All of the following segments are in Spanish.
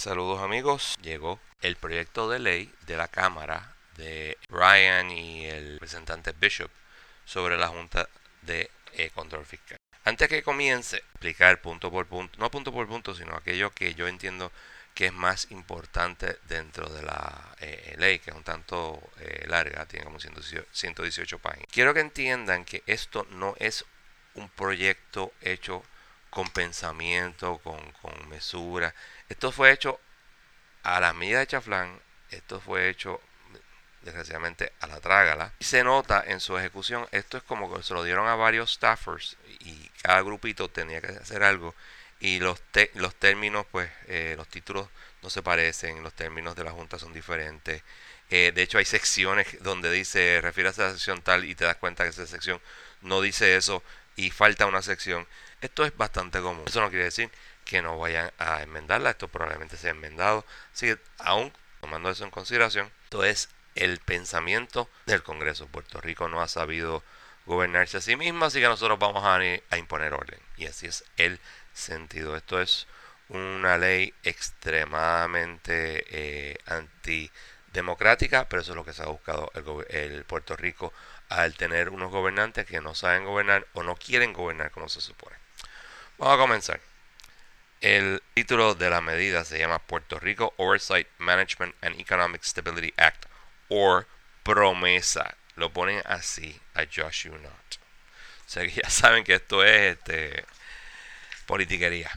Saludos amigos, llegó el proyecto de ley de la Cámara de Ryan y el representante Bishop sobre la Junta de eh, Control Fiscal. Antes que comience a explicar punto por punto, no punto por punto, sino aquello que yo entiendo que es más importante dentro de la eh, ley, que es un tanto eh, larga, tiene como 118 páginas. Quiero que entiendan que esto no es un proyecto hecho con pensamiento, con, con mesura. Esto fue hecho a la medida de Chaflán, esto fue hecho desgraciadamente a la trágala. Y se nota en su ejecución, esto es como que se lo dieron a varios staffers y cada grupito tenía que hacer algo. Y los, los términos, pues, eh, los títulos no se parecen, los términos de la Junta son diferentes. Eh, de hecho, hay secciones donde dice, refiere a esa sección tal y te das cuenta que esa sección no dice eso y falta una sección. Esto es bastante común. Eso no quiere decir que no vayan a enmendarla. Esto probablemente sea enmendado. Así que, aún tomando eso en consideración, esto es el pensamiento del Congreso. Puerto Rico no ha sabido gobernarse a sí mismo, así que nosotros vamos a, a imponer orden. Y así es el sentido. Esto es una ley extremadamente eh, antidemocrática, pero eso es lo que se ha buscado el, Puerto Rico al tener unos gobernantes que no saben gobernar o no quieren gobernar como se supone. Vamos a comenzar. El título de la medida se llama Puerto Rico Oversight Management and Economic Stability Act o promesa. Lo ponen así a Joshua Not. O sea que ya saben que esto es este, politiquería.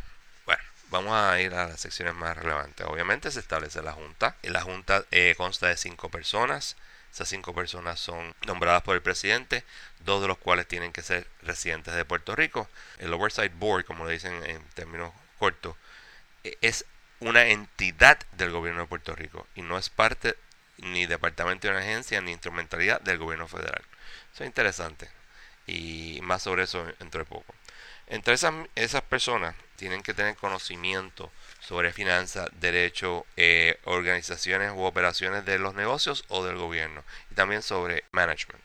Bueno, vamos a ir a las secciones más relevantes. Obviamente se establece la Junta. La Junta eh, consta de cinco personas. Esas cinco personas son nombradas por el presidente, dos de los cuales tienen que ser residentes de Puerto Rico. El Oversight Board, como le dicen en términos cortos, e, es una entidad del gobierno de Puerto Rico y no es parte ni departamento de una agencia, ni instrumentalidad del gobierno federal. Eso es interesante. Y más sobre eso dentro de poco. Entre esas, esas personas tienen que tener conocimiento sobre finanzas, derecho, eh, organizaciones u operaciones de los negocios o del gobierno. Y también sobre management.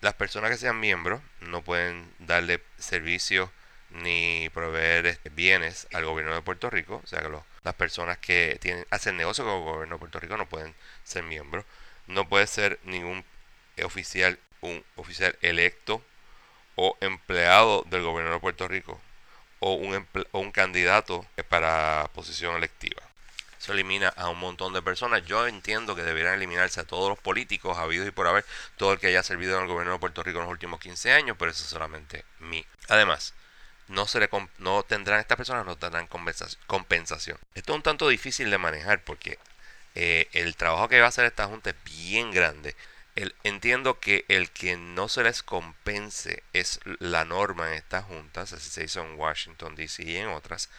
Las personas que sean miembros no pueden darle servicios ni proveer este, bienes al gobierno de Puerto Rico. O sea que los las personas que tienen, hacen negocio con el gobierno de Puerto Rico no pueden ser miembros. No puede ser ningún oficial, un oficial electo o empleado del gobierno de Puerto Rico o un, o un candidato para posición electiva. Eso elimina a un montón de personas. Yo entiendo que deberían eliminarse a todos los políticos habidos y por haber, todo el que haya servido en el gobierno de Puerto Rico en los últimos 15 años, pero eso es solamente mí. Además, no, se le, no tendrán, estas personas no tendrán compensación. Esto es un tanto difícil de manejar porque eh, el trabajo que va a hacer esta junta es bien grande. El, entiendo que el que no se les compense es la norma en estas juntas, así se hizo en Washington DC y en otras,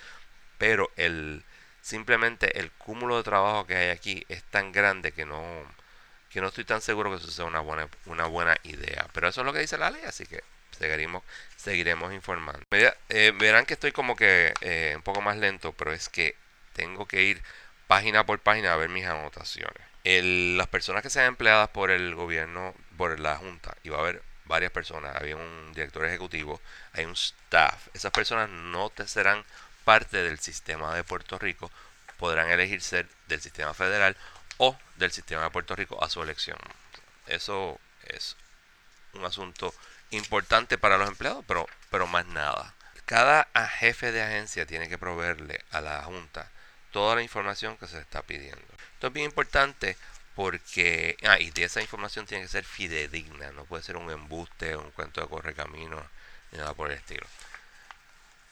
pero el simplemente el cúmulo de trabajo que hay aquí es tan grande que no que no estoy tan seguro que eso sea una buena una buena idea, pero eso es lo que dice la ley, así que seguiremos, seguiremos informando. Eh, verán que estoy como que eh, un poco más lento, pero es que tengo que ir página por página a ver mis anotaciones. las personas que sean empleadas por el gobierno, por la Junta, y va a haber varias personas, había un director ejecutivo, hay un staff, esas personas no te serán parte del sistema de Puerto Rico, podrán elegir ser del sistema federal o del sistema de Puerto Rico a su elección. Eso es un asunto importante para los empleados, pero, pero más nada. Cada jefe de agencia tiene que proveerle a la Junta toda la información que se está pidiendo. Esto es bien importante porque, ah, y de esa información tiene que ser fidedigna, no puede ser un embuste, un cuento de correcamino, ni nada por el estilo.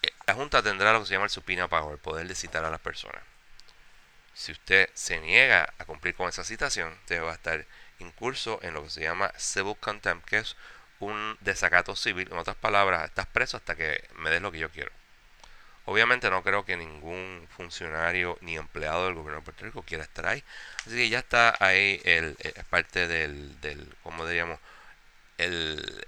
Eh, la Junta tendrá lo que se llama el supina power, el poder de citar a las personas. Si usted se niega a cumplir con esa citación, usted va a estar incurso en lo que se llama civil contempt, que es un desacato civil. En otras palabras, estás preso hasta que me des lo que yo quiero. Obviamente no creo que ningún funcionario ni empleado del gobierno de Puerto Rico quiera estar ahí. Así que ya está ahí el, es eh, parte del, del, ¿cómo diríamos? El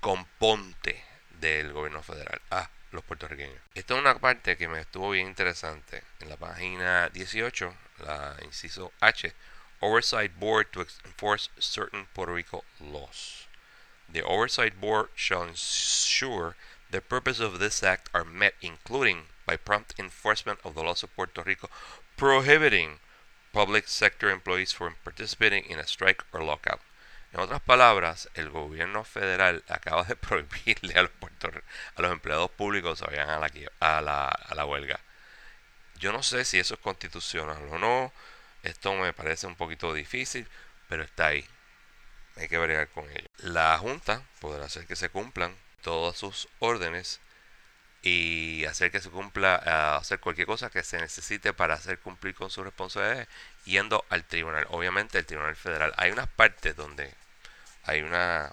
componte del gobierno federal. Ah, los puertorriqueños. Esta es una parte que me estuvo bien interesante. En la página 18, la inciso H, Oversight Board to enforce certain Puerto Rico laws. The Oversight Board shall ensure the purposes of this act are met, including by prompt enforcement of the laws of Puerto Rico, prohibiting public sector employees from participating in a strike or lockout. En otras palabras, el gobierno federal acaba de prohibirle a los, a los empleados públicos que vayan a, la, a la huelga. Yo no sé si eso es constitucional o no. Esto me parece un poquito difícil, pero está ahí. Hay que bregar con ello. La Junta podrá hacer que se cumplan todas sus órdenes y hacer que se cumpla, hacer cualquier cosa que se necesite para hacer cumplir con sus responsabilidades yendo al tribunal. Obviamente el tribunal federal. Hay unas partes donde hay una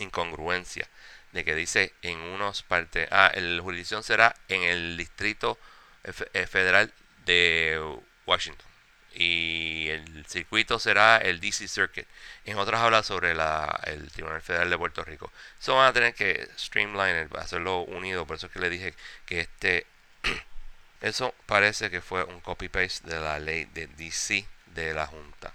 incongruencia de que dice en unas partes, ah, la jurisdicción será en el distrito eh, federal de Washington y el circuito será el DC Circuit. En otras habla sobre la, el Tribunal Federal de Puerto Rico. Eso van a tener que streamline, hacerlo unido. Por eso es que le dije que este. eso parece que fue un copy-paste de la ley de DC de la Junta.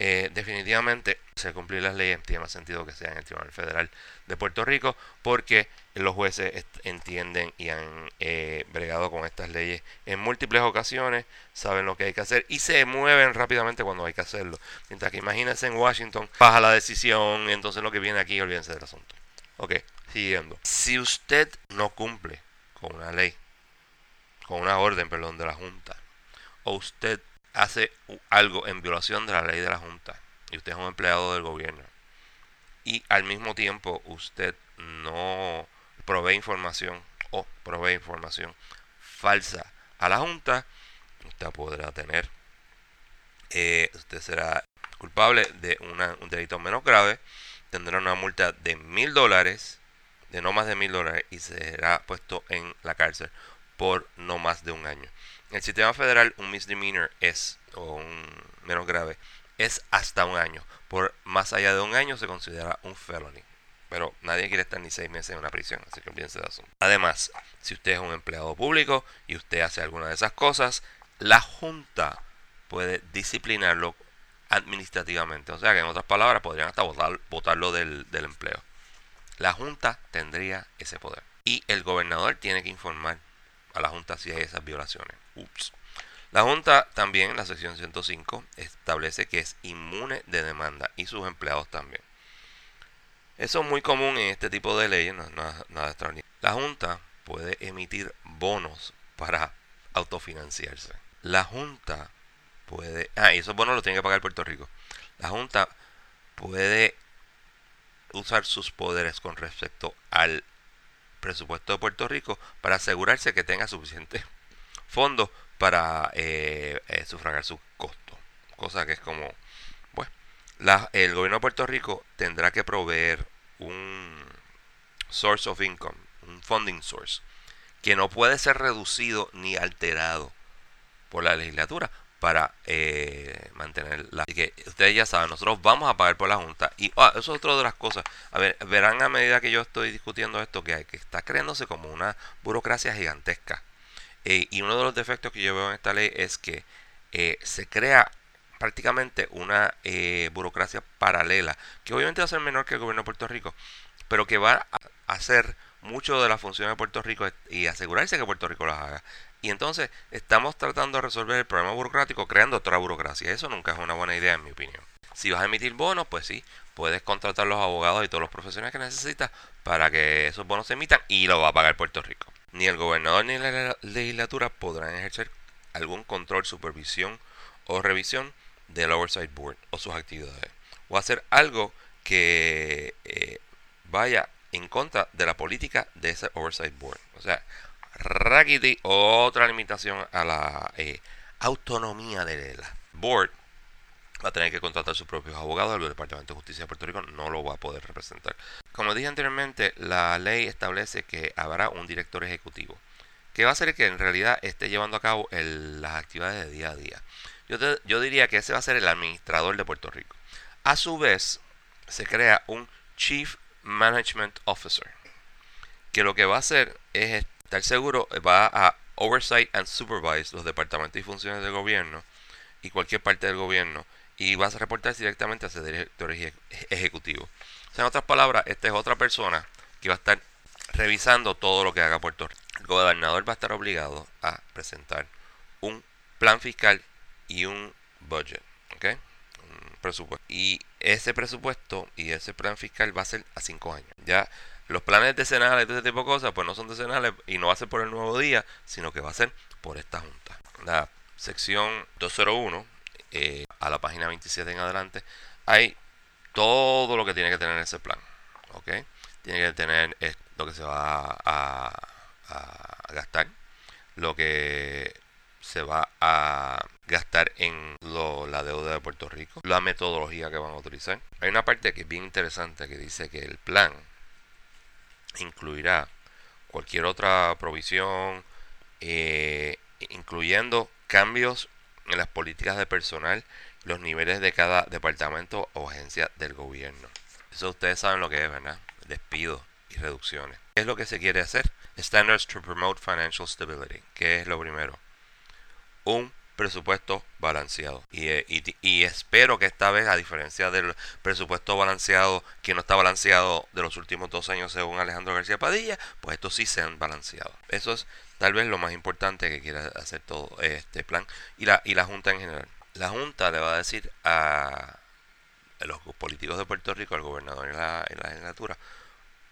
Eh, definitivamente, se cumplir las leyes tiene más sentido que sea en el Tribunal Federal de Puerto Rico porque los jueces entienden y han eh, bregado con estas leyes en múltiples ocasiones, saben lo que hay que hacer y se mueven rápidamente cuando hay que hacerlo. Mientras que imagínense en Washington, baja la decisión, entonces lo que viene aquí, olvídense del asunto. Ok, siguiendo. Si usted no cumple con una ley, con una orden, perdón, de la Junta, o usted hace algo en violación de la ley de la Junta y usted es un empleado del gobierno y al mismo tiempo usted no provee información o provee información falsa a la Junta, usted podrá tener, eh, usted será culpable de un delito menos grave, tendrá una multa de mil dólares, de no más de mil dólares, y será puesto en la cárcel por no más de un año. El sistema federal, un misdemeanor es, o un menos grave, es hasta un año. Por más allá de un año se considera un felony. Pero nadie quiere estar ni seis meses en una prisión, así que olvídense de asunto. Además, si usted es un empleado público y usted hace alguna de esas cosas, la Junta puede disciplinarlo administrativamente. O sea que en otras palabras podrían hasta votarlo del, del empleo. La Junta tendría ese poder. Y el gobernador tiene que informar a la Junta si hay esas violaciones. Ups. La Junta también, la sección 105, establece que es inmune de demanda y sus empleados también. Eso es muy común en este tipo de leyes, no. La Junta puede emitir bonos para autofinanciarse. La Junta puede... Ah, y esos bonos los tiene que pagar Puerto Rico. La Junta puede usar sus poderes con respecto al presupuesto de Puerto Rico para asegurarse que tenga suficientes fondos para eh, eh, sufragar sus costos. Cosa que es como, bueno, el gobierno de Puerto Rico tendrá que proveer un source of income, un funding source, que no puede ser reducido ni alterado por la legislatura para eh, mantener la... Así que ustedes ya saben, nosotros vamos a pagar por la Junta. Y ah, eso es otra de las cosas. A ver, verán a medida que yo estoy discutiendo esto que, hay, que está creándose como una burocracia gigantesca. Eh, y uno de los defectos que yo veo en esta ley es que eh, se crea prácticamente una burocracia paralela, que obviamente va a ser menor que el gobierno de Puerto Rico, pero que va a hacer mucho de las funciones de Puerto Rico y asegurarse que Puerto Rico las haga. Y entonces estamos tratando de resolver el problema burocrático creando otra burocracia. Eso nunca es una buena idea en mi opinión. Si vas a emitir bonos, pues sí, puedes contratar los abogados y todos los profesionales que necesitas para que esos bonos se emitan y lo va a pagar Puerto Rico. Ni el gobernador ni la legislatura podrán ejercer algún control, supervisión o revisión del Oversight Board o sus actividades. O hacer algo que eh, vaya en contra de la política de ese Oversight Board. O sea, Rakiti, otra limitación a la eh, autonomía de la board. Va a tener que contratar sus propios abogados. El Departamento de Justicia de Puerto Rico no lo va a poder representar. Como dije anteriormente, la ley establece que habrá un director ejecutivo que va a ser que en realidad esté llevando a cabo las actividades de día a día. Yo, yo diría que ese va a ser el administrador de Puerto Rico. A su vez, se crea un Chief Management Officer, que lo que va a hacer es estar seguro va a oversight and supervise los departamentos y funciones del gobierno y cualquier parte del gobierno y vas a reportar directamente a ese director ejecutivo. O sea, en otras palabras, esta es otra persona que va a estar revisando todo lo que haga Puerto Rico. El gobernador va a estar obligado a presentar un plan fiscal y un budget, ¿ok? Presupuesto. Y ese presupuesto y ese plan fiscal va a ser a cinco años. Ya los planes decenales de este tipo de cosas, pues no son decenales y no va a ser por el nuevo día, sino que va a ser por esta junta. La sección 201, eh, a la página 27 en adelante, hay todo lo que tiene que tener ese plan. ¿Ok? Tiene que tener lo que se va a, gastar, lo que se va a gastar en la deuda de Puerto Rico, la metodología que van a utilizar. Hay una parte que es bien interesante que dice que el plan incluirá cualquier otra provisión, eh, incluyendo cambios en las políticas de personal, los niveles de cada departamento o agencia del gobierno. Eso ustedes saben lo que es, ¿verdad? Despidos y reducciones. ¿Qué es lo que se quiere hacer? Standards to promote financial stability. ¿Qué es lo primero? Un presupuesto balanceado. Eh, y, espero que esta vez, a diferencia del presupuesto balanceado, que no está balanceado de los últimos dos años según Alejandro García Padilla, pues estos sí sean balanceados. Eso es tal vez lo más importante que quiera hacer todo este plan y la, y la Junta en general. La Junta le va a decir a, los políticos de Puerto Rico, al gobernador y la, la legislatura,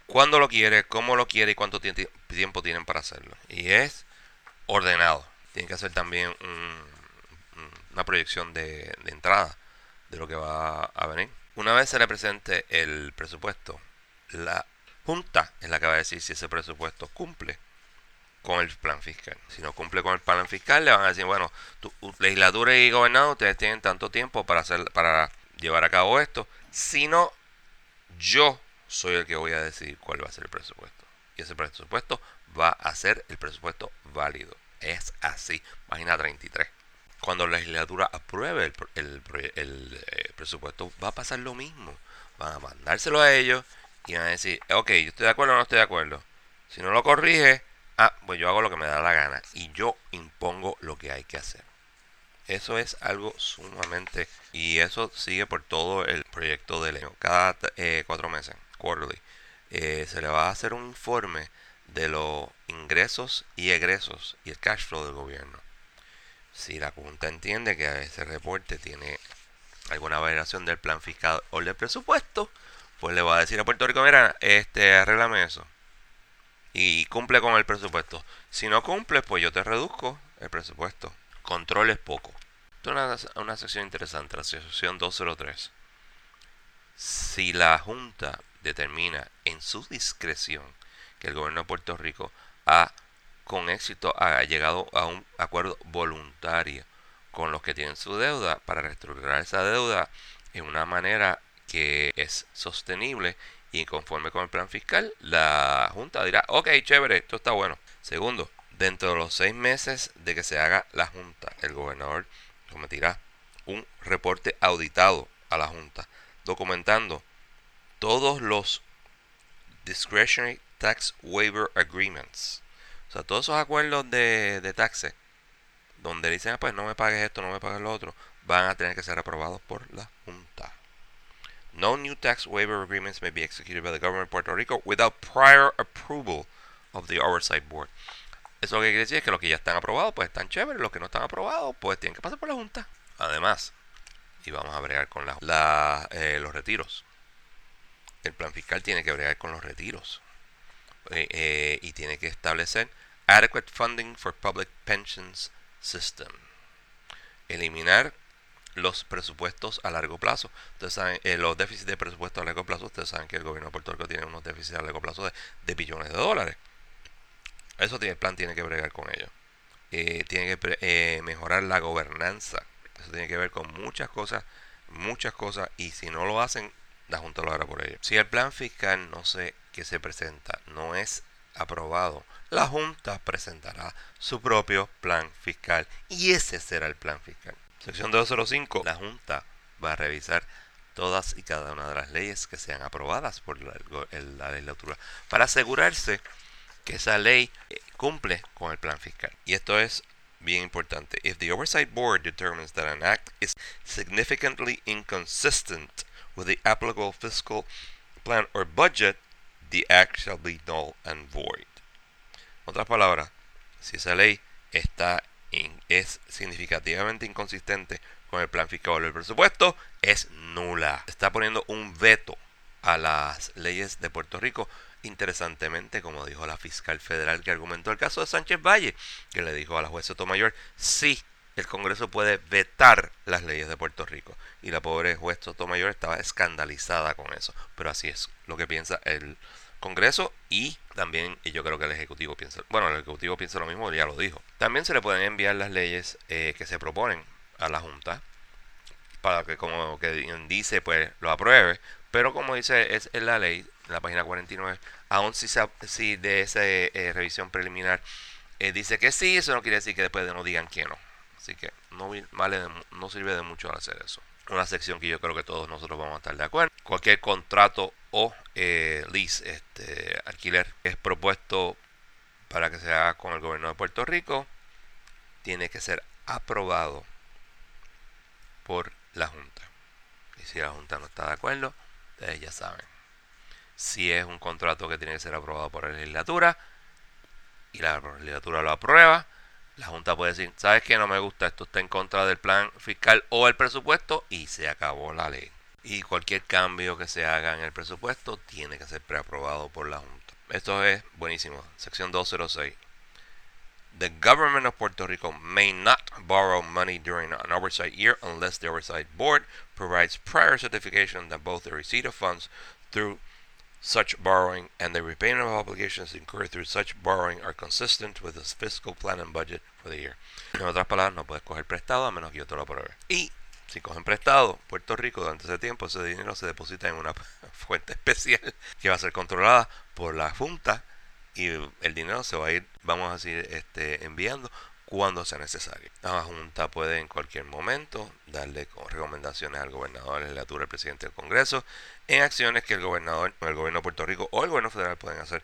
cuándo lo quiere, cómo lo quiere y cuánto tiempo tienen para hacerlo. Y es ordenado. Tienen que hacer también una proyección de, entrada de lo que va a venir. Una vez se le presente el presupuesto, la Junta es la que va a decir si ese presupuesto cumple con el plan fiscal. Si no cumple con el plan fiscal, le van a decir, bueno, tu, legislatura y gobernador, ustedes tienen tanto tiempo para hacer para llevar a cabo esto. Si no, yo soy el que voy a decidir cuál va a ser el presupuesto. Y ese presupuesto va a ser el presupuesto válido. Es así. Página 33. Cuando la legislatura apruebe el, eh, presupuesto, va a pasar lo mismo. Van a mandárselo a ellos y van a decir, ok, yo estoy de acuerdo o no estoy de acuerdo. Si no lo corrige, ah, pues yo hago lo que me da la gana y yo impongo lo que hay que hacer. Eso es algo sumamente... Y eso sigue por todo el proyecto de ley. Cada eh, cuatro meses, quarterly, eh, se le va a hacer un informe de los ingresos y egresos y el cash flow del gobierno. Si la Junta entiende que ese reporte tiene alguna variación del plan fiscal o del presupuesto, pues le va a decir a Puerto Rico, mira, este, arréglame eso y cumple con el presupuesto. Si no cumple, pues yo te reduzco el presupuesto. Control es poco. Esto es una, sección interesante, la sección 203. Si la Junta determina en su discreción que el gobierno de Puerto Rico ha con éxito ha llegado a un acuerdo voluntario con los que tienen su deuda para reestructurar esa deuda en una manera que es sostenible y conforme con el plan fiscal, la Junta dirá, ok, chévere, esto está bueno. Segundo, dentro de los seis meses de que se haga la Junta, el gobernador someterá un reporte auditado a la Junta, documentando todos los Discretionary Tax Waiver Agreements. O sea, todos esos acuerdos de, de taxes, donde dicen, ah, pues no me pagues esto, no me pagues lo otro, van a tener que ser aprobados por la Junta. No new tax waiver agreements may be executed by the government of Puerto Rico without prior approval of the Oversight Board. Eso lo que quiere decir es que los que ya están aprobados, pues están chéveres, los que no están aprobados, pues tienen que pasar por la Junta. Además, y vamos a bregar con la, eh, los retiros. El plan fiscal tiene que bregar con los retiros. Eh, eh, y tiene que establecer adequate funding for public pensions system. Eliminar los presupuestos a largo plazo. Ustedes saben, eh, los déficits de presupuesto a largo plazo, ustedes saben que el gobierno de Puerto Rico tiene unos déficits a largo plazo de, billones de dólares. Eso tiene, el plan tiene que bregar con ello. Eh, tiene que eh, mejorar la gobernanza. Eso tiene que ver con muchas cosas, muchas cosas. Y si no lo hacen, la Junta lo hará por ello. Si el plan fiscal no sé que se presenta no es aprobado, la Junta presentará su propio plan fiscal. Y ese será el plan fiscal. Sección 205. La Junta va a revisar todas y cada una de las leyes que sean aprobadas por la, legislatura para asegurarse que esa ley eh, cumple con el plan fiscal. Y esto es bien importante. If the Oversight Board determines that an act is significantly inconsistent with the applicable fiscal plan or budget, the act shall be null and void. En otras palabras, si esa ley está es significativamente inconsistente con el plan fiscal del presupuesto, es nula. Está poniendo un veto a las leyes de Puerto Rico. Interesantemente, como dijo la fiscal federal que argumentó el caso de Sánchez Valle, que le dijo a la juez Sotomayor, sí, el Congreso puede vetar las leyes de Puerto Rico. Y la pobre juez Sotomayor estaba escandalizada con eso. Pero así es lo que piensa el Congreso y también, y yo creo que el Ejecutivo piensa, bueno, el Ejecutivo piensa lo mismo, ya lo dijo. También se le pueden enviar las leyes eh, que se proponen a la Junta para que, como que dice, pues lo apruebe. Pero como dice es en la ley, en la página 49, aún si, si de esa eh, revisión preliminar eh, dice que sí, eso no quiere decir que después no digan que no. Así que no, vale no sirve de mucho hacer eso. Una sección que yo creo que todos nosotros vamos a estar de acuerdo. Cualquier contrato o eh, lease, este, alquiler, es propuesto para que se haga con el gobierno de Puerto Rico, tiene que ser aprobado por la Junta. Y si la Junta no está de acuerdo, ya saben. Si es un contrato que tiene que ser aprobado por la legislatura y la legislatura lo aprueba, la Junta puede decir, ¿sabes qué? No me gusta, esto está en contra del plan fiscal o el presupuesto y se acabó la ley. Y cualquier cambio que se haga en el presupuesto tiene que ser preaprobado por la Junta. Esto es buenísimo. Sección 206. The government of Puerto Rico may not borrow money during an oversight year unless the oversight board provides prior certification that both the receipt of funds through such borrowing and the repayment of obligations incurred through such borrowing are consistent with the fiscal plan and budget for the year. En otras palabras, no puedes coger prestado a menos que yo te lo apruebe. Y si cogen prestado, Puerto Rico durante ese tiempo ese dinero se deposita en una fuente especial que va a ser controlada por la Junta y el dinero se va a ir, vamos a decir, este, enviando cuando sea necesario. La Junta puede en cualquier momento darle recomendaciones al gobernador, la legislatura, al presidente del Congreso en acciones que el gobernador, el gobierno de Puerto Rico o el gobierno federal pueden hacer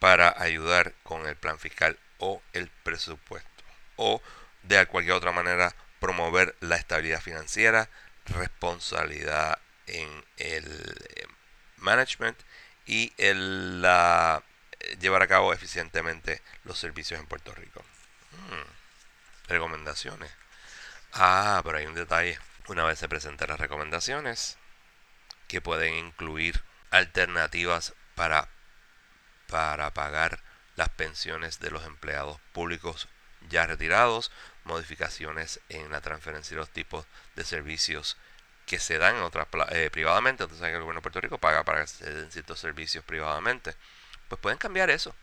para ayudar con el plan fiscal o el presupuesto o de cualquier otra manera promover la estabilidad financiera, responsabilidad en el eh, management y el, la, llevar a cabo eficientemente los servicios en Puerto Rico. Hmm. Recomendaciones. Ah, pero hay un detalle. Una vez se presentan las recomendaciones, que pueden incluir alternativas para, para pagar las pensiones de los empleados públicos ya retirados, modificaciones en la transferencia de los tipos de servicios que se dan en otras eh, privadamente, entonces el gobierno de Puerto Rico paga para que se den ciertos servicios privadamente, pues pueden cambiar eso.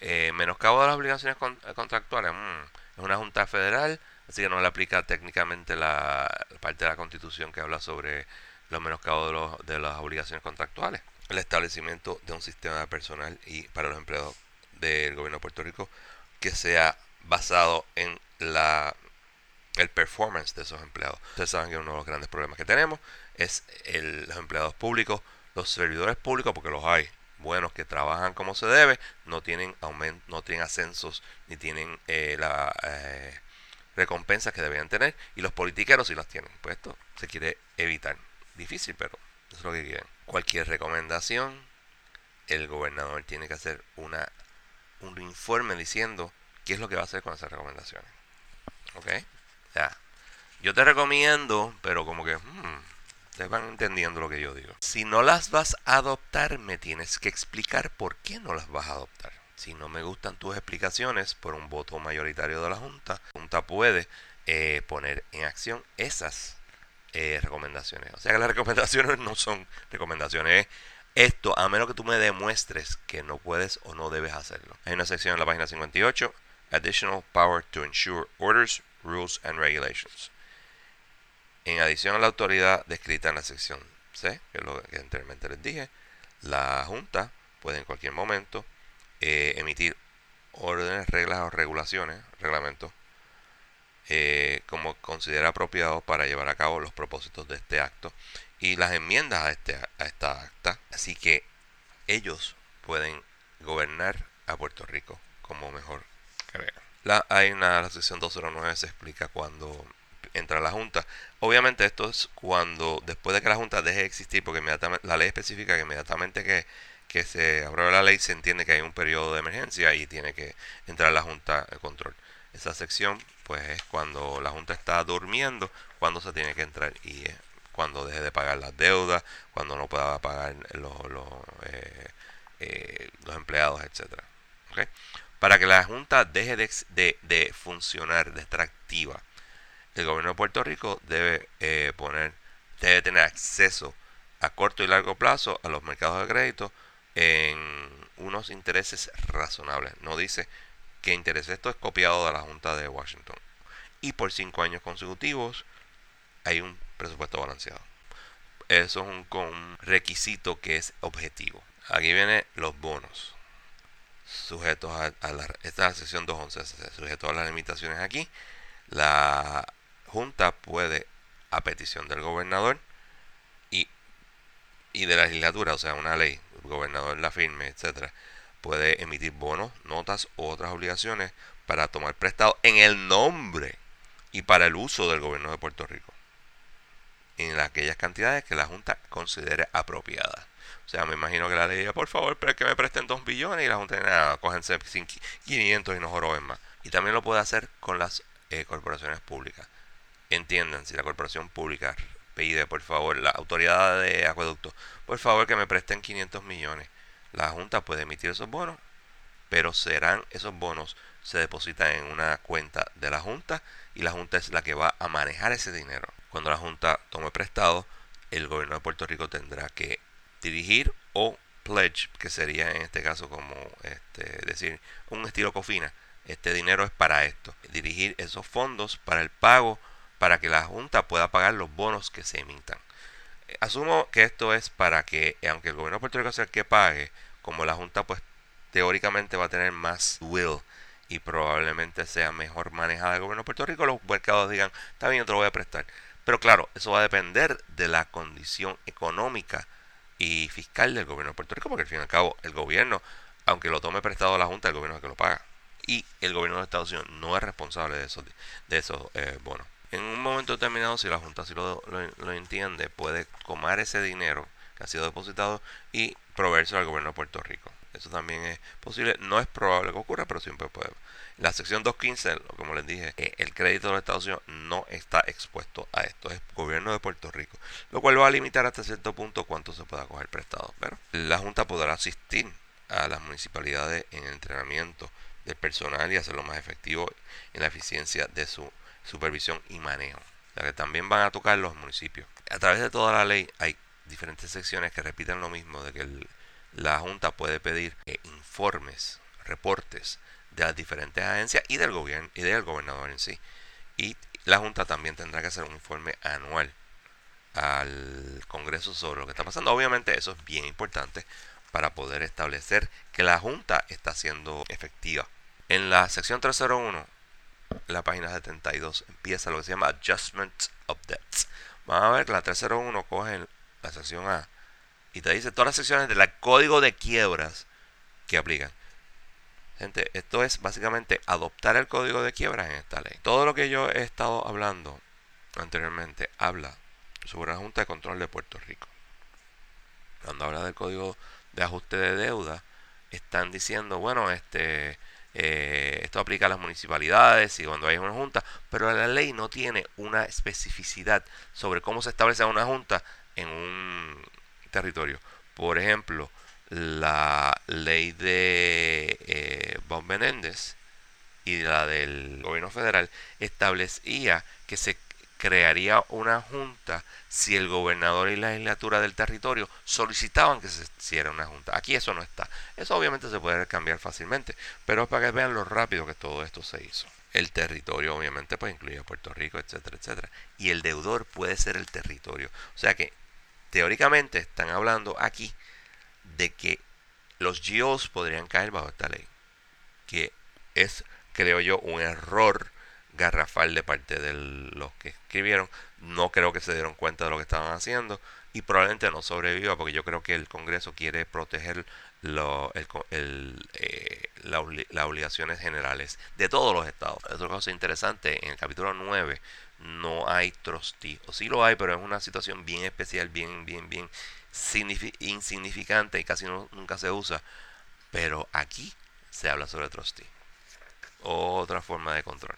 Eh, menoscabo de las obligaciones eh, contractuales. Mm, es una junta federal, así que no le aplica técnicamente la, parte de la constitución que habla sobre los menoscabos de, de las obligaciones contractuales. El establecimiento de un sistema personal y para los empleados del gobierno de Puerto Rico que sea basado en la el performance de esos empleados. Ustedes saben que uno de los grandes problemas que tenemos es el, los empleados públicos, los servidores públicos, porque los hay, buenos que trabajan como se debe, no tienen aumento, no tienen ascensos ni tienen eh, la eh, recompensas que deberían tener y los politiqueros sí las tienen. Pues esto se quiere evitar. Difícil, pero es lo que quieren. Cualquier recomendación, el gobernador tiene que hacer una un informe diciendo qué es lo que va a hacer con esas recomendaciones. ¿Ok? Ya. Yo te recomiendo, pero como que... Hmm, te van entendiendo lo que yo digo. Si no las vas a adoptar, me tienes que explicar por qué no las vas a adoptar. Si no me gustan tus explicaciones por un voto mayoritario de la Junta, la Junta puede eh, poner en acción esas eh, recomendaciones. O sea que las recomendaciones no son recomendaciones. Esto, a menos que tú me demuestres que no puedes o no debes hacerlo. Hay una sección en la página 58, Additional Power to Ensure Orders, Rules and Regulations. En adición a la autoridad descrita en la sección C, que es lo que anteriormente les dije, la Junta puede en cualquier momento eh, emitir órdenes, reglas o regulaciones, reglamentos, eh, como considera apropiado para llevar a cabo los propósitos de este acto y las enmiendas a, este, a esta acta. Así que ellos pueden gobernar a Puerto Rico como mejor crean. La, hay una la sección 209 se explica cuando entra la Junta. Obviamente esto es cuando, después de que la Junta deje de existir, porque inmediatamente, la ley especifica que inmediatamente que, que se apruebe la ley se entiende que hay un periodo de emergencia y tiene que entrar la Junta de control. Esa sección pues es cuando la Junta está durmiendo, cuando se tiene que entrar y cuando deje de pagar las deudas, cuando no pueda pagar los, los, eh, eh, empleados, etcétera. Para que la Junta deje de, de, funcionar, de estar activa, el gobierno de Puerto Rico debe eh, poner, debe tener acceso a corto y largo plazo a los mercados de crédito en unos intereses razonables. No dice que interés esto es copiado de la Junta de Washington. Y por cinco años consecutivos hay un presupuesto balanceado. Eso es un, requisito que es objetivo. Aquí vienen los bonos. Sujetos a, la, esta es la sección 211, sujetos a las limitaciones aquí. La Junta puede, a petición del gobernador y, y de la legislatura, o sea, una ley, el gobernador la firme, etcétera, puede emitir bonos, notas u otras obligaciones para tomar prestado en el nombre y para el uso del gobierno de Puerto Rico en aquellas cantidades que la Junta considere apropiadas. O sea, me imagino que la ley diga, por favor, pero que me presten 2 billones y la Junta nada, cógense 500 y no joroben más. Y también lo puede hacer con las eh, corporaciones públicas. Entiendan, si la corporación pública pide, por favor, la autoridad de acueducto, por favor que me presten 500 millones la Junta puede emitir esos bonos, pero serán esos bonos se depositan en una cuenta de la Junta y la Junta es la que va a manejar ese dinero. Cuando la Junta tome prestado, el gobierno de Puerto Rico tendrá que dirigir o pledge, que sería en este caso como este, decir un estilo cofina. Este dinero es para esto. Dirigir esos fondos para el pago, para que la Junta pueda pagar los bonos que se emitan asumo que esto es para que, aunque el gobierno de Puerto Rico sea el que pague, como la Junta pues teóricamente va a tener más will y probablemente sea mejor manejada el gobierno de Puerto Rico, los mercados digan, está bien, yo te lo voy a prestar. Pero claro, eso va a depender de la condición económica y fiscal del gobierno de Puerto Rico, porque al fin y al cabo el gobierno, aunque lo tome prestado la Junta, el gobierno es el que lo paga. Y el gobierno de Estados Unidos no es responsable de esos, de esos eh, bonos. En un momento determinado, si la Junta así lo, lo, entiende, puede tomar ese dinero que ha sido depositado y proveérselo al gobierno de Puerto Rico. Eso también es posible. No es probable que ocurra, pero siempre puede. La sección 215, como les dije, eh, el crédito de los Estados Unidos no está expuesto a esto. Es gobierno de Puerto Rico. Lo cual va a limitar hasta cierto punto cuánto se pueda coger prestado. Pero la Junta podrá asistir a las municipalidades en el entrenamiento del personal y hacerlo más efectivo en la eficiencia de su supervisión y manejo. O que también van a tocar los municipios. A través de toda la ley hay diferentes secciones que repiten lo mismo, de que la Junta puede pedir eh, informes, reportes de las diferentes agencias y del gobierno y del gobernador en sí. Y la Junta también tendrá que hacer un informe anual al Congreso sobre lo que está pasando. Obviamente eso es bien importante para poder establecer que la Junta está siendo efectiva. En la sección 301 la página 72 empieza lo que se llama Adjustment of Debts. Vamos a ver, la 301 coge la sección A y te dice todas las secciones del código de quiebras que aplican. Gente, esto es básicamente adoptar el código de quiebras en esta ley. Todo lo que yo he estado hablando anteriormente habla sobre la Junta de Control de Puerto Rico. Cuando habla del código de ajuste de deuda, están diciendo, bueno, este eh, esto aplica a las municipalidades y cuando hay una junta, pero la ley no tiene una especificidad sobre cómo se establece una junta en un territorio. Por ejemplo, la ley de eh, Bob Menéndez y la del gobierno federal establecía que se crearía una junta si el gobernador y la legislatura del territorio solicitaban que se hiciera una junta. Aquí eso no está. Eso obviamente se puede cambiar fácilmente, pero es para que vean lo rápido que todo esto se hizo. El territorio obviamente pues incluye a Puerto Rico, etcétera, etcétera. Y el deudor puede ser el territorio. O sea que teóricamente están hablando aquí de que los GOs podrían caer bajo esta ley. Que es, creo yo, un error garrafal de parte de los que escribieron. No creo que se dieron cuenta de lo que estaban haciendo y probablemente no sobreviva porque yo creo que el Congreso quiere proteger lo, el, eh, las obligaciones generales de todos los estados. Otra cosa interesante, en el capítulo 9 no hay trustee, o sí lo hay, pero es una situación bien especial, bien, bien, bien insignificante y casi nunca se usa. Pero aquí se habla sobre trustee. otra forma de control.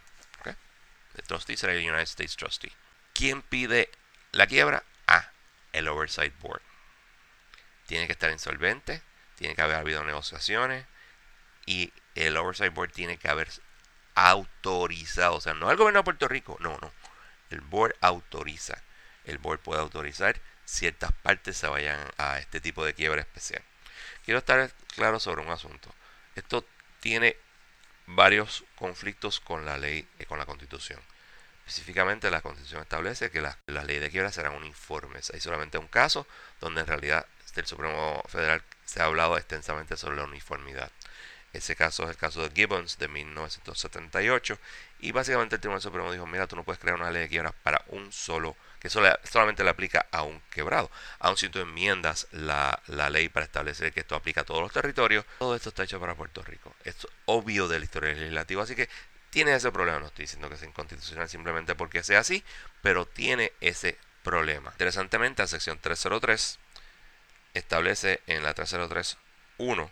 El trustee será el United States Trustee. ¿Quién pide la quiebra? Ah, el Oversight Board. Tiene que estar insolvente, tiene que haber habido negociaciones y el Oversight Board tiene que haber autorizado, o sea, no el gobierno de Puerto Rico, no, no. El board autoriza. El board puede autorizar ciertas partes se vayan a este tipo de quiebra especial. Quiero estar claro sobre un asunto. Esto tiene varios conflictos con la ley y con la constitución. Específicamente la constitución establece que las leyes de quiebra serán uniformes. Hay solamente un caso donde en realidad el Supremo Federal se ha hablado extensamente sobre la uniformidad. Ese caso es el caso de Gibbons de 1978 y básicamente el Tribunal Supremo dijo, mira, tú no puedes crear una ley de quiebra para un solo, que solamente le aplica a un quebrado. Aun si tú enmiendas la, la, ley para establecer que esto aplica a todos los territorios, todo esto está hecho para Puerto Rico. Es obvio de la historia legislativa, así que tiene ese problema. No estoy diciendo que sea inconstitucional simplemente porque sea así, pero tiene ese problema. Interesantemente, la sección 303 establece en la 303.1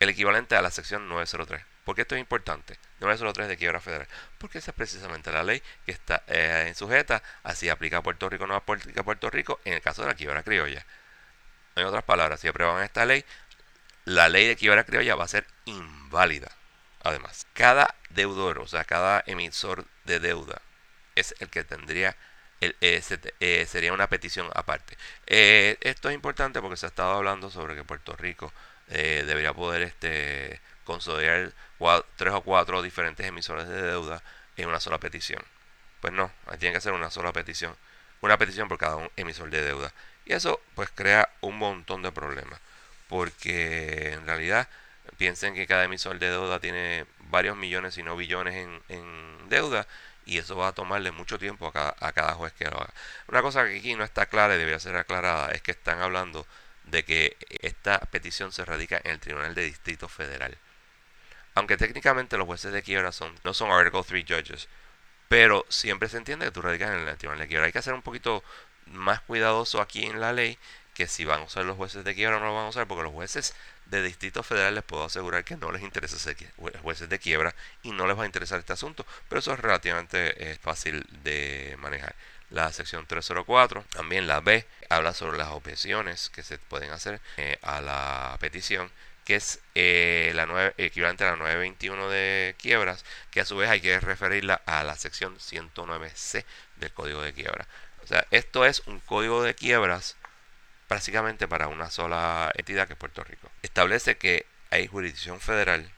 el equivalente a la sección 903. ¿Por qué esto es importante? 903 de quiebra federal. Porque esa es precisamente la ley que está eh, sujeta así aplica a Puerto Rico, no aplica a Puerto Rico en el caso de la quiebra criolla. En otras palabras, si aprueban esta ley, la ley de quiebra criolla va a ser inválida. Además, cada deudor, o sea, cada emisor de deuda es el que tendría eh, eh, sería una petición aparte. esto es importante porque se ha estado hablando sobre que Puerto Rico eh, debería poder este, consolidar tres o cuatro diferentes emisores de deuda en una sola petición. Pues no, tiene que ser una sola petición, una petición por cada un emisor de deuda. Y eso pues crea un montón de problemas, porque en realidad piensen que cada emisor de deuda tiene varios millones, si no billones en, en deuda, y eso va a tomarle mucho tiempo a cada, a cada juez que lo haga. Una cosa que aquí no está clara y debería ser aclarada es que están hablando de que esta petición se radica en el Tribunal de Distrito Federal. Aunque técnicamente los jueces de quiebra son, no son Article 3 judges, pero siempre se entiende que tú radicas en el Tribunal de Quiebra. Hay que ser un poquito más cuidadoso aquí en la ley que si van a usar los jueces de quiebra o no lo van a usar, porque los jueces de distrito federal les puedo asegurar que no les interesa ser jueces de quiebra y no les va a interesar este asunto, pero eso es relativamente eh, fácil de manejar la sección 304. También la B habla sobre las objeciones que se pueden hacer eh, a la petición, que es eh, la nueve, equivalente a la 921 de quiebras, que a su vez hay que referirla a la sección 109C del código de quiebra. O sea, esto es un código de quiebras prácticamente para una sola entidad que es Puerto Rico. Establece que hay jurisdicción federal,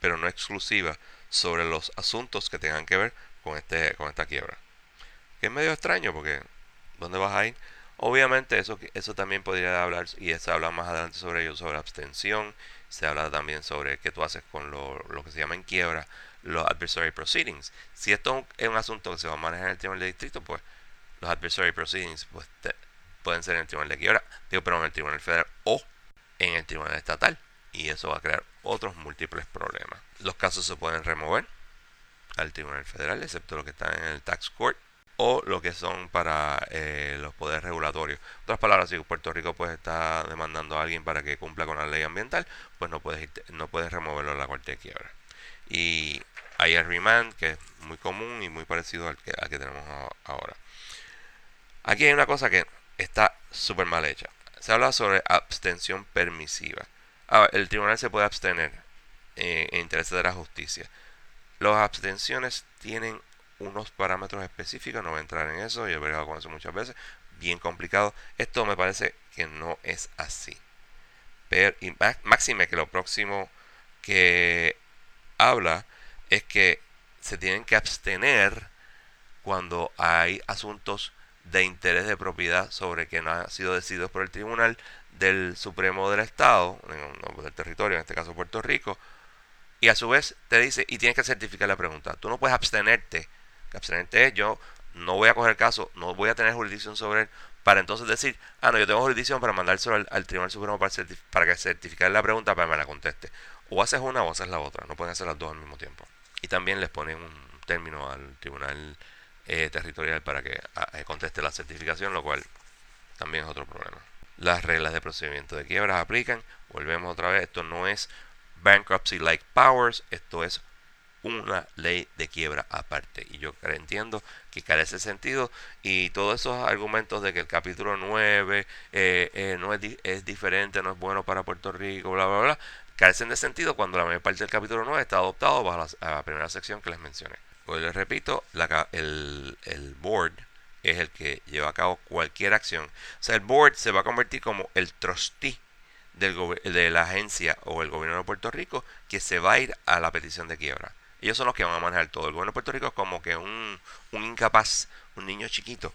pero no exclusiva, sobre los asuntos que tengan que ver con, este, con esta quiebra es medio extraño porque ¿dónde vas a ir? Obviamente eso, eso también podría hablar y se habla más adelante sobre ello, sobre abstención, se habla también sobre qué tú haces con lo, que se llama en quiebra los adversary proceedings. Si esto es un asunto que se va a manejar en el tribunal de distrito, pues los adversary proceedings pues, pueden ser en el tribunal de quiebra, digo, pero en el tribunal federal o en el tribunal estatal. Y eso va a crear otros múltiples problemas. Los casos se pueden remover al tribunal federal, excepto lo que está en el tax court o lo que son para eh, los poderes regulatorios. En otras palabras, si Puerto Rico pues está demandando a alguien para que cumpla con la ley ambiental, pues no puedes, no puedes removerlo a la corte de quiebra. Y hay el remand, que es muy común y muy parecido al que, que tenemos ahora. Aquí hay una cosa que está súper mal hecha. Se habla sobre abstención permisiva. el tribunal se puede abstener eh, en interés de la justicia. Las abstenciones tienen unos parámetros específicos, no voy a entrar en eso, yo he verado con eso muchas veces, bien complicado. Esto me parece que no es así. Pero, y máxime que lo próximo que habla es que se tienen que abstener cuando hay asuntos de interés de propiedad sobre que no han sido decididos por el Tribunal del Supremo del Estado, del territorio, en este caso Puerto Rico, y a su vez te dice, y tienes que certificar la pregunta. Tú no puedes abstenerte abstenente es yo no voy a coger caso, no voy a tener jurisdicción sobre él, para entonces decir, ah, no, yo tengo jurisdicción para mandárselo al, Tribunal Supremo para, para que certifique la pregunta para que me la conteste. O haces una o haces la otra, no pueden hacer las dos al mismo tiempo. Y también les ponen un término al Tribunal eh, Territorial para que eh, conteste la certificación, lo cual también es otro problema. Las reglas de procedimiento de quiebras aplican, volvemos otra vez, esto no es bankruptcy like powers, esto es una ley de quiebra aparte. Y yo entiendo que carece sentido y todos esos argumentos de que el capítulo 9 eh, eh, no es, es, diferente, no es bueno para Puerto Rico, bla, bla, bla, carecen de sentido cuando la mayor parte del capítulo 9 está adoptado bajo la, primera sección que les mencioné. Pues les repito, el, el board es el que lleva a cabo cualquier acción. O sea, el board se va a convertir como el trustee del de la agencia o el gobierno de Puerto Rico que se va a ir a la petición de quiebra. Ellos son los que van a manejar todo. El gobierno de Puerto Rico es como que un, incapaz, un niño chiquito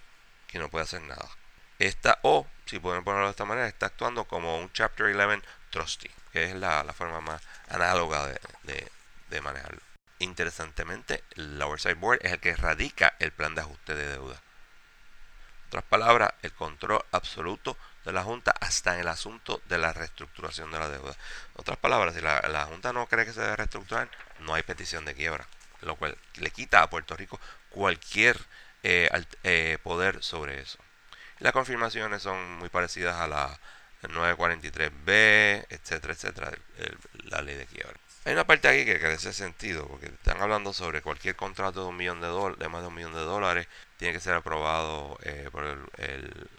que no puede hacer nada. Esta, o, si pueden ponerlo de esta manera, está actuando como un Chapter 11 trustee, que es la, forma más análoga de, de manejarlo. Interesantemente, el Oversight Board es el que radica el plan de ajuste de deuda. Otras palabras, el control absoluto de la Junta hasta en el asunto de la reestructuración de la deuda. Otras palabras, si la, Junta no cree que se debe reestructurar, no hay petición de quiebra, lo cual le quita a Puerto Rico cualquier eh, eh, poder sobre eso. Las confirmaciones son muy parecidas a la 943B, etcétera, etcétera, la ley de quiebra. Hay una parte aquí que carece sentido, porque están hablando sobre cualquier contrato de un millón de de más de un millón de dólares, tiene que ser aprobado eh, por el,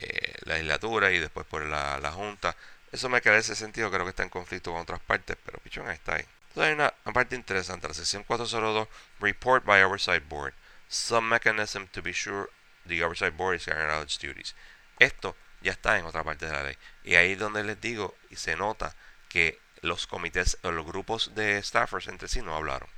eh, la legislatura y después por la, Junta. Eso me carece sentido, creo que está en conflicto con otras partes, pero pichón está ahí. Entonces hay una, parte interesante, la sección 402, Report by Oversight Board. Some mechanism to be sure the Oversight Board is carrying out its duties. Esto ya está en otra parte de la ley. Y ahí es donde les digo y se nota que los comités o los grupos de staffers entre sí no hablaron.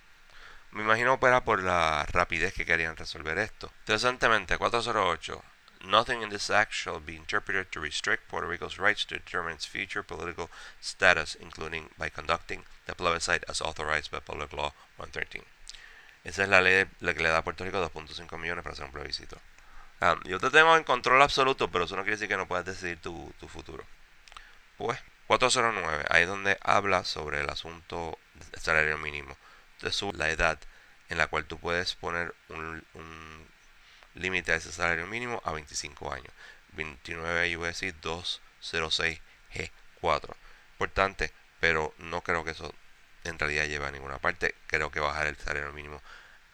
Me imagino que era por la rapidez que querían resolver esto. Interesantemente, 408. Nothing in this act shall be interpreted to restrict Puerto Rico's rights to determine its future political status, including by conducting the plebiscite as authorized by Public Law 113. Esa es la ley la que le da a Puerto Rico 2.5 millones para hacer un plebiscito. Ah, yo te tengo en control absoluto, pero eso no quiere decir que no puedas decidir tu, tu futuro. Pues 409, ahí es donde habla sobre el asunto del salario mínimo. De su, la edad en la cual tú puedes poner un, límite ese salario mínimo a 25 años. 29 USC 206G4. Importante, pero no creo que eso en realidad lleve a ninguna parte. Creo que bajar el salario mínimo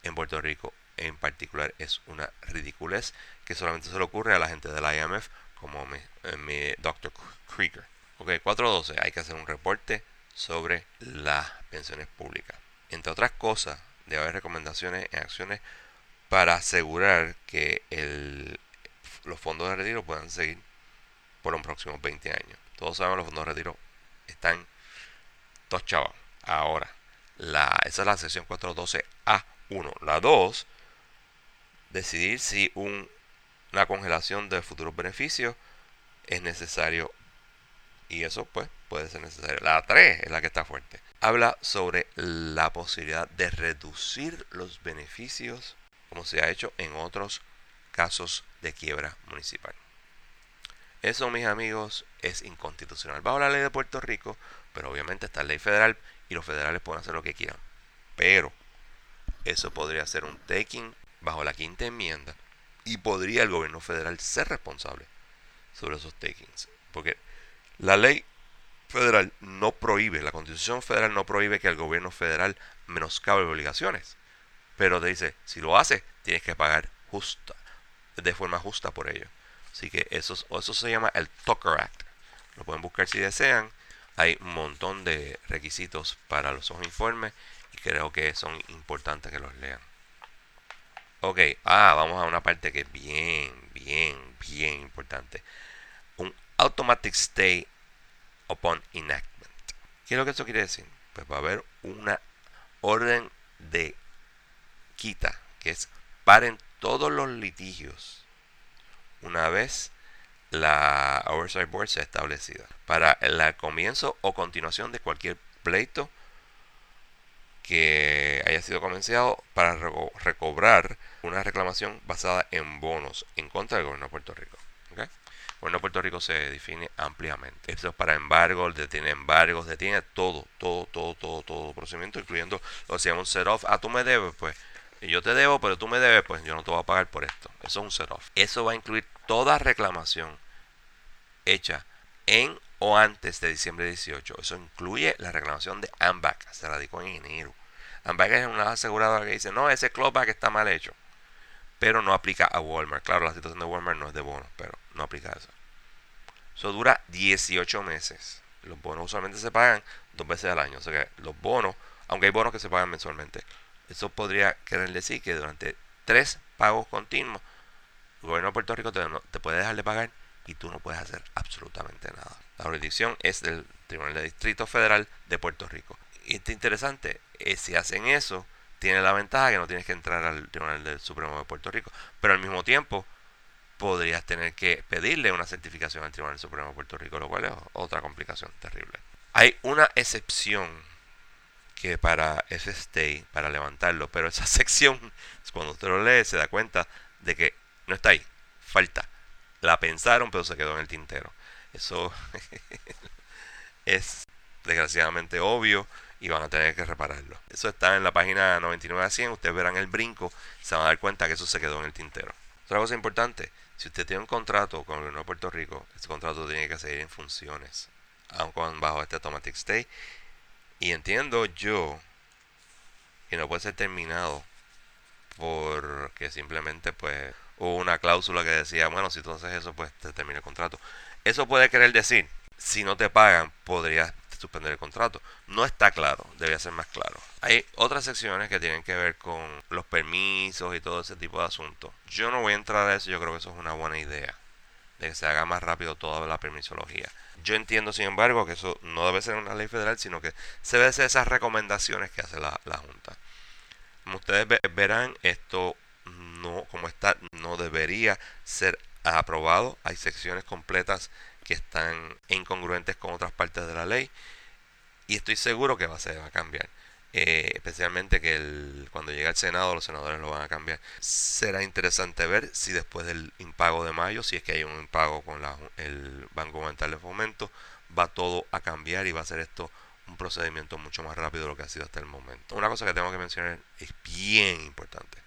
en Puerto Rico en particular es una ridiculez que solamente se le ocurre a la gente del IMF como mi, eh, mi Dr. Krieger. Ok, 412. Hay que hacer un reporte sobre las pensiones públicas. Entre otras cosas, debe haber recomendaciones en acciones para asegurar que los fondos de retiro puedan seguir por los próximos 20 años. Todos sabemos los fondos de retiro están todos chavos. Ahora, la, esa es la sección 412A1. La 2, decidir si un, una congelación de futuros beneficios es necesario y eso pues puede ser necesario. La 3 es la que está fuerte. Habla sobre la posibilidad de reducir los beneficios como se ha hecho en otros casos de quiebra municipal. Eso, mis amigos, es inconstitucional bajo la ley de Puerto Rico, pero obviamente está la ley federal y los federales pueden hacer lo que quieran. Pero eso podría ser un taking bajo la quinta enmienda y podría el gobierno federal ser responsable sobre esos takings. Porque la ley federal no prohíbe, la constitución federal no prohíbe que el gobierno federal menoscabe obligaciones. Pero te dice, si lo hace, tienes que pagar justa, de forma justa por ello. Así que eso, eso se llama el Tucker Act. Lo pueden buscar si desean. Hay un montón de requisitos para los informes y creo que son importantes que los lean. Ok, ah, vamos a una parte que es bien, bien, bien importante. Un automatic stay upon enactment. ¿Qué es lo que eso quiere decir? Pues va a haber una orden de quita, que es paren todos los litigios una vez la Oversight Board sea establecida. Para el comienzo o continuación de cualquier pleito que haya sido comenzado para recobrar una reclamación basada en bonos en contra del gobierno de Puerto Rico. Bueno, Puerto Rico se define ampliamente. Eso es para embargos, detiene embargos, detiene todo, todo, todo, todo, todo procedimiento, incluyendo lo que se llama un set-off. Ah, tú me debes, pues yo te debo, pero tú me debes, pues yo no te voy a pagar por esto. Eso es un set-off. Eso va a incluir toda reclamación hecha en o antes de diciembre 18. Eso incluye la reclamación de AMBAC, se radicó en enero. Ambag es una aseguradora que dice, no, ese clawback está mal hecho. Pero no aplica a Walmart. Claro, la situación de Walmart no es de bonos, pero no aplica a eso. Eso dura 18 meses. Los bonos usualmente se pagan dos veces al año. O sea que los bonos, aunque hay bonos que se pagan mensualmente, eso podría querer decir que durante tres pagos continuos, el gobierno de Puerto Rico te, puede dejar de pagar y tú no puedes hacer absolutamente nada. La jurisdicción es del Tribunal de Distrito Federal de Puerto Rico. Y es interesante, es eh, si hacen eso, tiene la ventaja que no tienes que entrar al Tribunal del Supremo de Puerto Rico. Pero al mismo tiempo, podrías tener que pedirle una certificación al Tribunal Supremo de Puerto Rico, lo cual es otra complicación terrible. Hay una excepción que para ese stay, para levantarlo, pero esa sección, cuando usted lo lee, se da cuenta de que no está ahí, falta. La pensaron, pero se quedó en el tintero. Eso es desgraciadamente obvio y van a tener que repararlo. Eso está en la página 99 a 100. Ustedes verán el brinco, se van a dar cuenta que eso se quedó en el tintero. Otra cosa importante, si usted tiene un contrato con el gobierno de Puerto Rico, ese contrato tiene que seguir en funciones, aunque bajo este automatic stay. Y entiendo yo que no puede ser terminado porque simplemente pues hubo una cláusula que decía, bueno, si tú haces eso, pues te termina el contrato. Eso puede querer decir, si no te pagan, podrías suspender el contrato. No está claro, debería ser más claro. Hay otras secciones que tienen que ver con los permisos y todo ese tipo de asuntos. Yo no voy a entrar a eso, yo creo que eso es una buena idea. De que se haga más rápido toda la permisología. Yo entiendo, sin embargo, que eso no debe ser una ley federal, sino que se debe hacer esas recomendaciones que hace la, la Junta. Como ustedes verán, esto no, como está, no debería ser aprobado. Hay secciones completas que están incongruentes con otras partes de la ley y estoy seguro que va, se va a cambiar. Eh, especialmente que cuando llegue al Senado los senadores lo van a cambiar. Será interesante ver si después del impago de mayo, si es que hay un impago con la, el Banco Mental de Fomento, va todo a cambiar y va a ser esto un procedimiento mucho más rápido de lo que ha sido hasta el momento. Una cosa que tengo que mencionar es bien importante.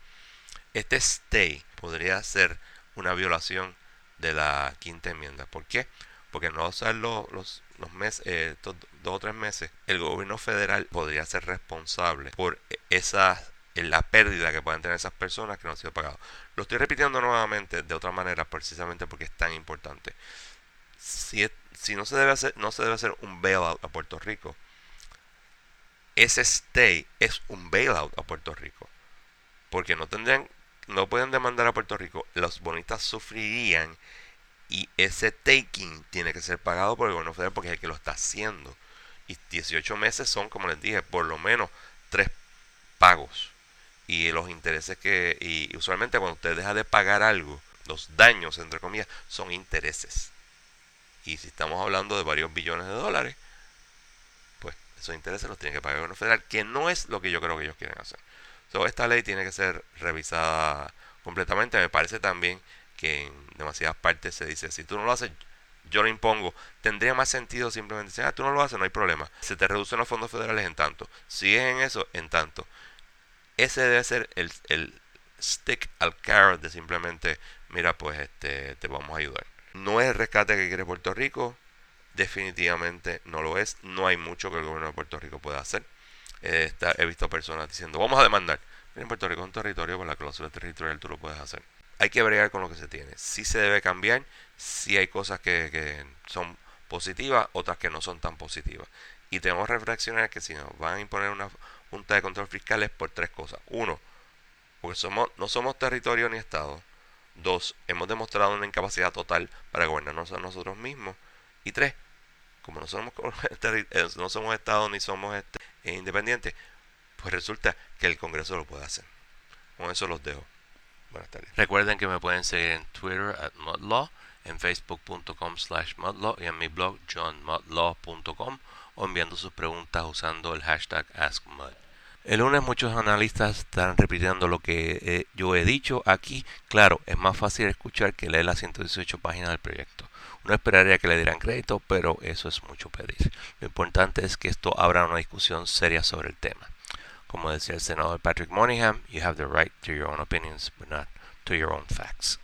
Este stay podría ser una violación de la quinta enmienda. ¿Por qué? Porque no usar los, los, los meses, eh, dos o tres meses, el gobierno federal podría ser responsable por esa la pérdida que pueden tener esas personas que no han sido pagados. Lo estoy repitiendo nuevamente de otra manera precisamente porque es tan importante. Si, si no se debe hacer, no se debe hacer un bailout a Puerto Rico, ese stay es un bailout a Puerto Rico. Porque no tendrían, no pueden demandar a Puerto Rico, los bonistas sufrirían y ese taking tiene que ser pagado por el gobierno federal porque es el que lo está haciendo. Y 18 meses son, como les dije, por lo menos tres pagos. Y los intereses que, y usualmente cuando usted deja de pagar algo, los daños, entre comillas, son intereses. Y si estamos hablando de varios billones de dólares, pues esos intereses los tiene que pagar el gobierno federal, que no es lo que yo creo que ellos quieren hacer. Entonces, esta ley tiene que ser revisada completamente. Me parece también que en demasiadas partes se dice, si tú no lo haces, yo lo impongo. Tendría más sentido simplemente decir, ah, tú no lo haces, no hay problema. Se te reducen los fondos federales en tanto. Si es en eso, en tanto. Ese debe ser el, el stick al carrot de simplemente, mira, pues este, te vamos a ayudar. No es el rescate que quiere Puerto Rico, definitivamente no lo es. No hay mucho que el gobierno de Puerto Rico pueda hacer. Eh, he visto personas diciendo, vamos a demandar. En Puerto Rico es un territorio, con la cláusula territorial tú lo puedes hacer hay que bregar con lo que se tiene. Sí se debe cambiar, sí hay cosas que, son positivas, otras que no son tan positivas. Y tenemos que reflexionar que si nos van a imponer una junta de control fiscal es por tres cosas. Uno, porque somos, no somos territorio ni Estado. Dos, hemos demostrado una incapacidad total para gobernarnos a nosotros mismos. Y tres, como no somos, eh, no somos Estado ni somos este, independientes, pues resulta que el Congreso lo puede hacer. Con eso los dejo. Buenas tardes. Recuerden que me pueden seguir en Twitter at Modlaw, en facebook.com slash Modlaw y en mi blog johnmodlaw.com o enviando sus preguntas usando el hashtag AskMud. El lunes muchos analistas están repitiendo lo que eh, yo he dicho aquí. Claro, es más fácil escuchar que leer las 118 páginas del proyecto. Uno esperaría que le dieran crédito, pero eso es mucho pedir. Lo importante es que esto abra una discusión seria sobre el tema. Como decía el senador Patrick Monaghan, you have the right to your own opinions, but not to your own facts.